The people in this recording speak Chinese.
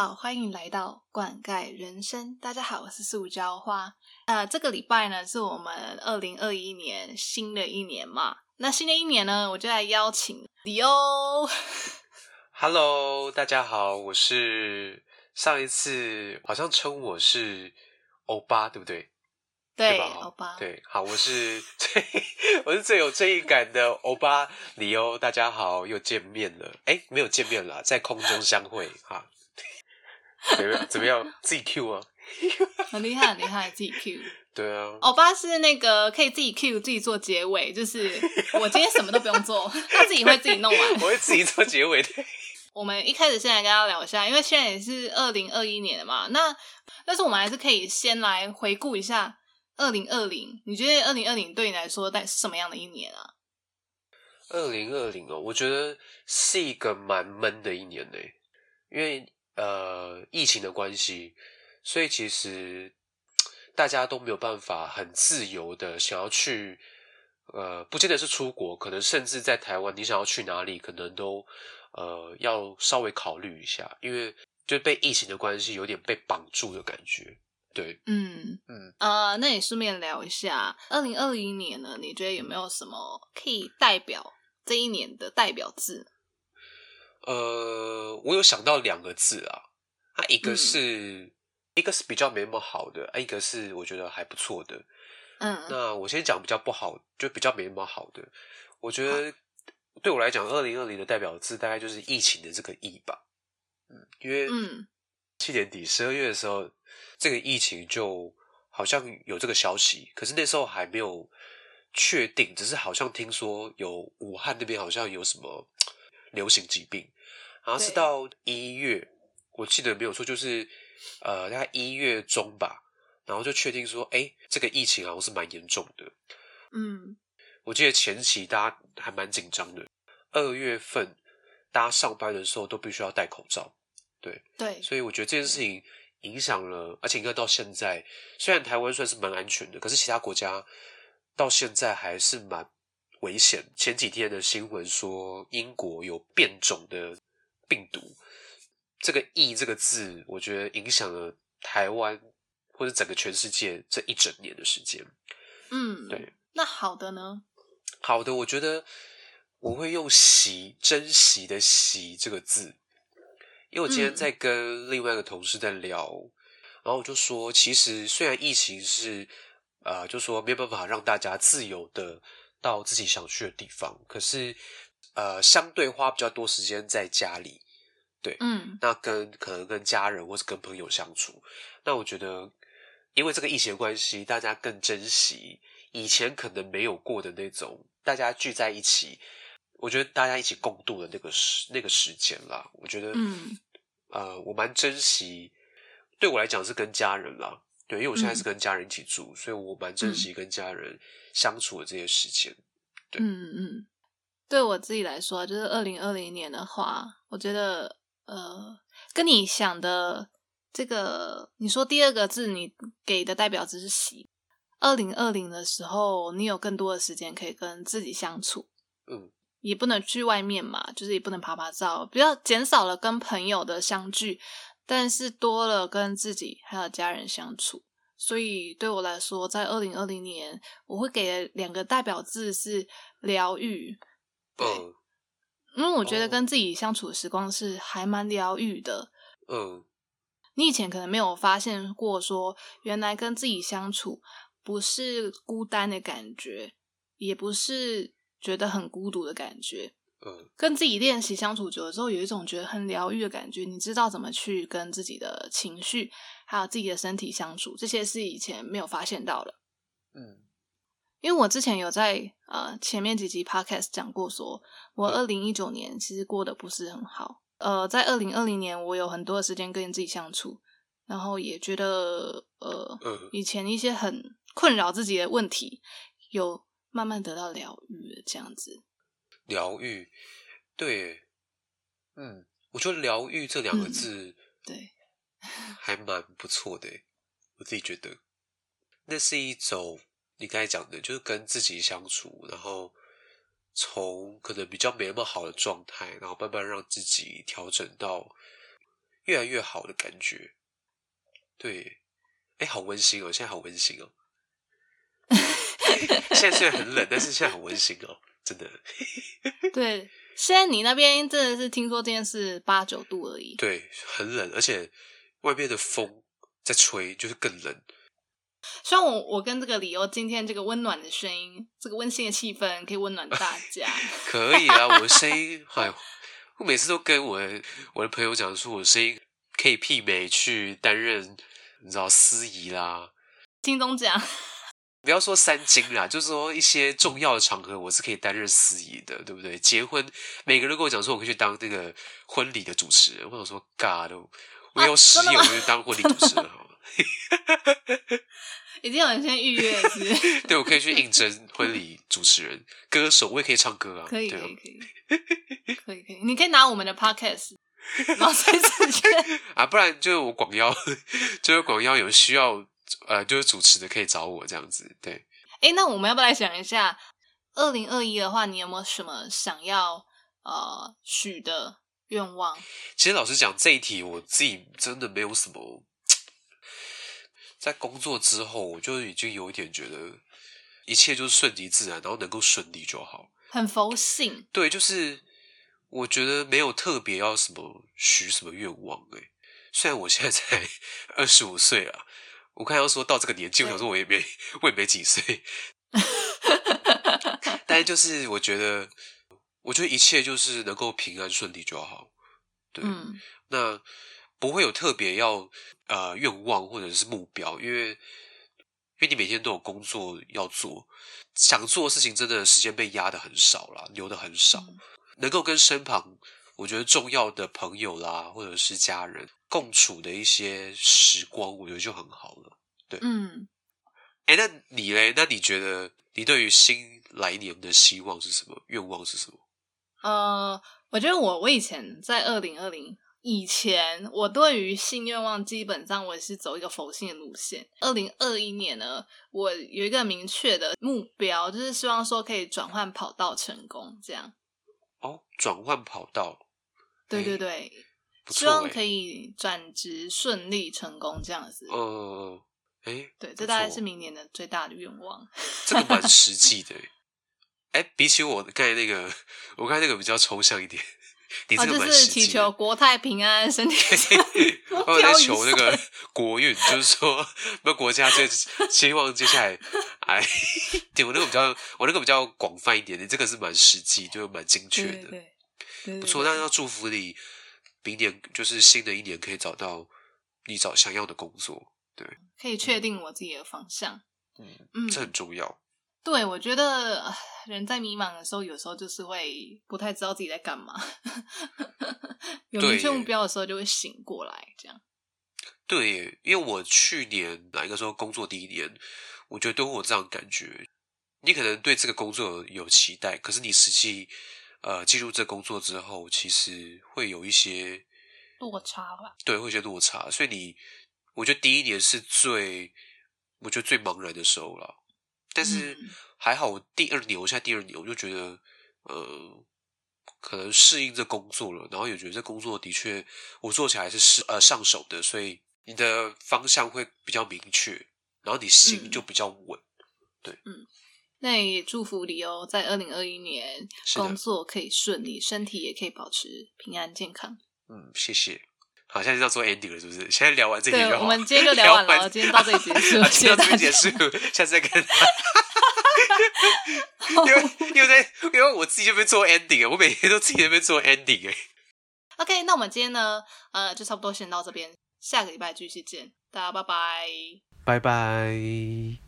好，欢迎来到灌溉人生。大家好，我是塑胶花。呃，这个礼拜呢是我们二零二一年新的一年嘛。那新的一年呢，我就来邀请李欧。Hello，大家好，我是上一次好像称我是欧巴，对不对？对，吧？欧巴。对，好，我是 最我是最有正义感的欧巴李欧。大家好，又见面了。哎，没有见面了，在空中相会哈。怎么样？怎么样？自己 Q 啊？很厉害，很厉害，自己 Q。对啊，欧巴是那个可以自己 Q 自己做结尾，就是 我今天什么都不用做，他自己会自己弄完。我会自己做结尾的。我们一开始先来跟大家聊一下，因为现在也是二零二一年了嘛，那但是我们还是可以先来回顾一下二零二零。你觉得二零二零对你来说带是什么样的一年啊？二零二零哦，我觉得是一个蛮闷的一年呢，因为呃疫情的关系，所以其实大家都没有办法很自由的想要去，呃，不见得是出国，可能甚至在台湾，你想要去哪里，可能都呃要稍微考虑一下，因为就被疫情的关系，有点被绑住的感觉。对，嗯嗯，呃，那你顺便聊一下二零二零年呢？你觉得有没有什么可以代表这一年的代表字？呃，我有想到两个字啊，啊，一个嗯是、一个是比较没那么好的，啊，一个是我觉得还不错的。嗯那我先讲比较不好，就比较没那么好的。我觉得对我来讲，二零二零的代表字大概就是疫情的这个“疫”吧。嗯，因为嗯去年底十二月的时候，这个疫情就好像有这个消息，可是那时候还没有确定，只是好像听说有武汉那边好像有什么 流行疾病，然后是到一月，我记得没有错，就是呃大概一月中吧，然后就确定说，哎，这个疫情好像是蛮严重的。嗯我记得前期大家还蛮紧张的，二月份大家上班的时候都必须要戴口罩。对，所以我觉得这件事情影响了，而且应该到现在，虽然台湾算是蛮安全的，可是其他国家到现在还是蛮危险。前几天的新闻说英国有变种的病毒，这个“疫”这个字，我觉得影响了台湾或者整个全世界这一整年的时间。嗯，对。那好的呢？好的，我觉得我会用“惜”珍惜的“惜”这个字，因为我今天嗯在跟另外一个同事在聊，然后我就说，其实虽然疫情是呃，就说没有办法让大家自由的到自己想去的地方，可是呃，相对花比较多时间在家里，对，嗯那跟可能跟家人或是跟朋友相处，那我觉得，因为这个疫情的关系，大家更珍惜以前可能没有过的那种大家聚在一起，我觉得大家一起共度的那个时那个时间啦。我觉得，嗯呃，我蛮珍惜，对我来讲是跟家人啦，对，因为我现在是跟家人一起住，所以我蛮珍惜跟家人相处的这些时间。对嗯嗯，对我自己来说，就是二零二零年的话，我觉得呃，跟你想的这个，你说第二个字，你给的代表字是“喜”。二零二零的时候，你有更多的时间可以跟自己相处，嗯也不能去外面嘛，就是也不能爬爬照，比较减少了跟朋友的相聚，但是多了跟自己还有家人相处。所以对我来说，在二零二零年，我会给的两个代表字是疗愈，对，嗯因为我觉得哦跟自己相处的时光是还蛮疗愈的。嗯你以前可能没有发现过说原来跟自己相处不是孤单的感觉，也不是觉得很孤独的感觉。嗯跟自己练习相处久了之后，有一种觉得很疗愈的感觉。你知道怎么去跟自己的情绪还有自己的身体相处，这些是以前没有发现到的。嗯因为我之前有在呃前面几集 podcast 讲过说，我二零一九年其实过得不是很好。呃，在二零二零年，我有很多的时间跟自己相处，然后也觉得呃嗯以前一些很困扰自己的问题，有慢慢得到疗愈了，这样子。疗愈，对，嗯，我觉得“疗愈”这两个嗯字，对，还蛮不错的，我自己觉得，那是一种你刚才讲的，就是跟自己相处，然后从可能比较没那么好的状态，然后慢慢让自己调整到越来越好的感觉。对，哎，好温馨哦，现在好温馨哦。现在虽然很冷，但是现在很温馨哦，真的。对，现在你那边真的是听说今天是八九度而已。对，很冷，而且外面的风在吹，就是更冷。希望我我跟这个理由，今天这个温暖的声音，这个温馨的气氛，可以温暖大家。可以啊，我的声音，哎，我每次都跟我的我的朋友讲说，我声音可以媲美去担任，你知道司仪啦，金钟奖。不要说三金啦，就是说一些重要的场合，我是可以担任司仪的，对不对？结婚，每个人跟我讲说，我可以去当那个婚礼的主持人。我想说，God，我有实力，我就当婚礼主持人好了。已经有人先预约是？对，我可以去应征婚礼主持人、歌手，我也可以唱歌啊。可以，可以，可以，可以，可以。你可以拿我们的 Podcast，然后再直接啊，不然就是我广邀，就是广邀有需要。呃，就是主持的可以找我这样子，对。哎，那我们要不要来想一下，二零二一的话，你有没有什么想要呃许的愿望？其实老实讲，这一题我自己真的没有什么。在工作之后，我就已经有一点觉得，一切就是顺其自然，然后能够顺利就好。很佛性。对，就是我觉得没有特别要什么许什么愿望。哎，虽然我现在才 二十五岁了。我看要说到这个年纪，我想说我也没我也没几岁，但是就是我觉得，我觉得一切就是能够平安顺利就好。对，那不会有特别要呃愿望或者是目标，因为因为你每天都有工作要做，想做的事情真的时间被压的很少了，留的很少，能够跟身旁我觉得重要的朋友啦，或者是家人。共处的一些时光，我觉得就很好了。对，嗯，哎，那你嘞？那你觉得你对于新来年的希望是什么？愿望是什么？呃，我觉得我我以前在二零二零以前，我对于新愿望基本上我是走一个佛性的路线。二零二一年呢，我有一个明确的目标，就是希望说可以转换跑道成功，这样。哦，转换跑道，对对对。希望可以转职顺利成功这样子。呃，哎，对，这大概是明年的最大的愿望。这个蛮实 际的。哎，比起我刚才那个，我刚才那个比较抽象一点。你这个就是祈求国泰平安，身体。我在求那个 国运，就是说，那国家最希望接下来，哎，对我那个比较，我那个比较广泛一点。你这个是蛮实际，就蛮精确的，对，不错。那要祝福你。明年就是新的一年，可以找到你找想要的工作，对，可以确定我自己的方向，嗯嗯，这很重要。对，我觉得人在迷茫的时候，有时候就是会不太知道自己在干嘛。有明确目标的时候，就会醒过来。这样，对，因为我去年哪一个时候工作第一年，我觉得都会有这样感觉。你可能对这个工作有期待，可是你实际。呃，进入这工作之后，其实会有一些落差吧？对，会有些落差。所以你，我觉得第一年是最，我觉得最茫然的时候了。但是还好，我第二年，我现在第二年，我就觉得，呃，可能适应这工作了，然后也觉得这工作的确我做起来是是呃上手的，所以你的方向会比较明确，然后你心就比较稳。对，嗯。那也祝福你哦，在二零二一年工作可以顺利，身体也可以保持平安健康。嗯，谢谢。好，现在要做 ending 了，是不是？现在聊完这对，我们今天就聊完了，今天到这里结束，今天到这里结束，下次再跟。因为因为在因为我自己就被做 ending 啊，我每天都自己在被做 ending 哎。OK，那我们今天呢，呃，就差不多先到这边，下个礼拜继续见，大家拜拜，拜拜。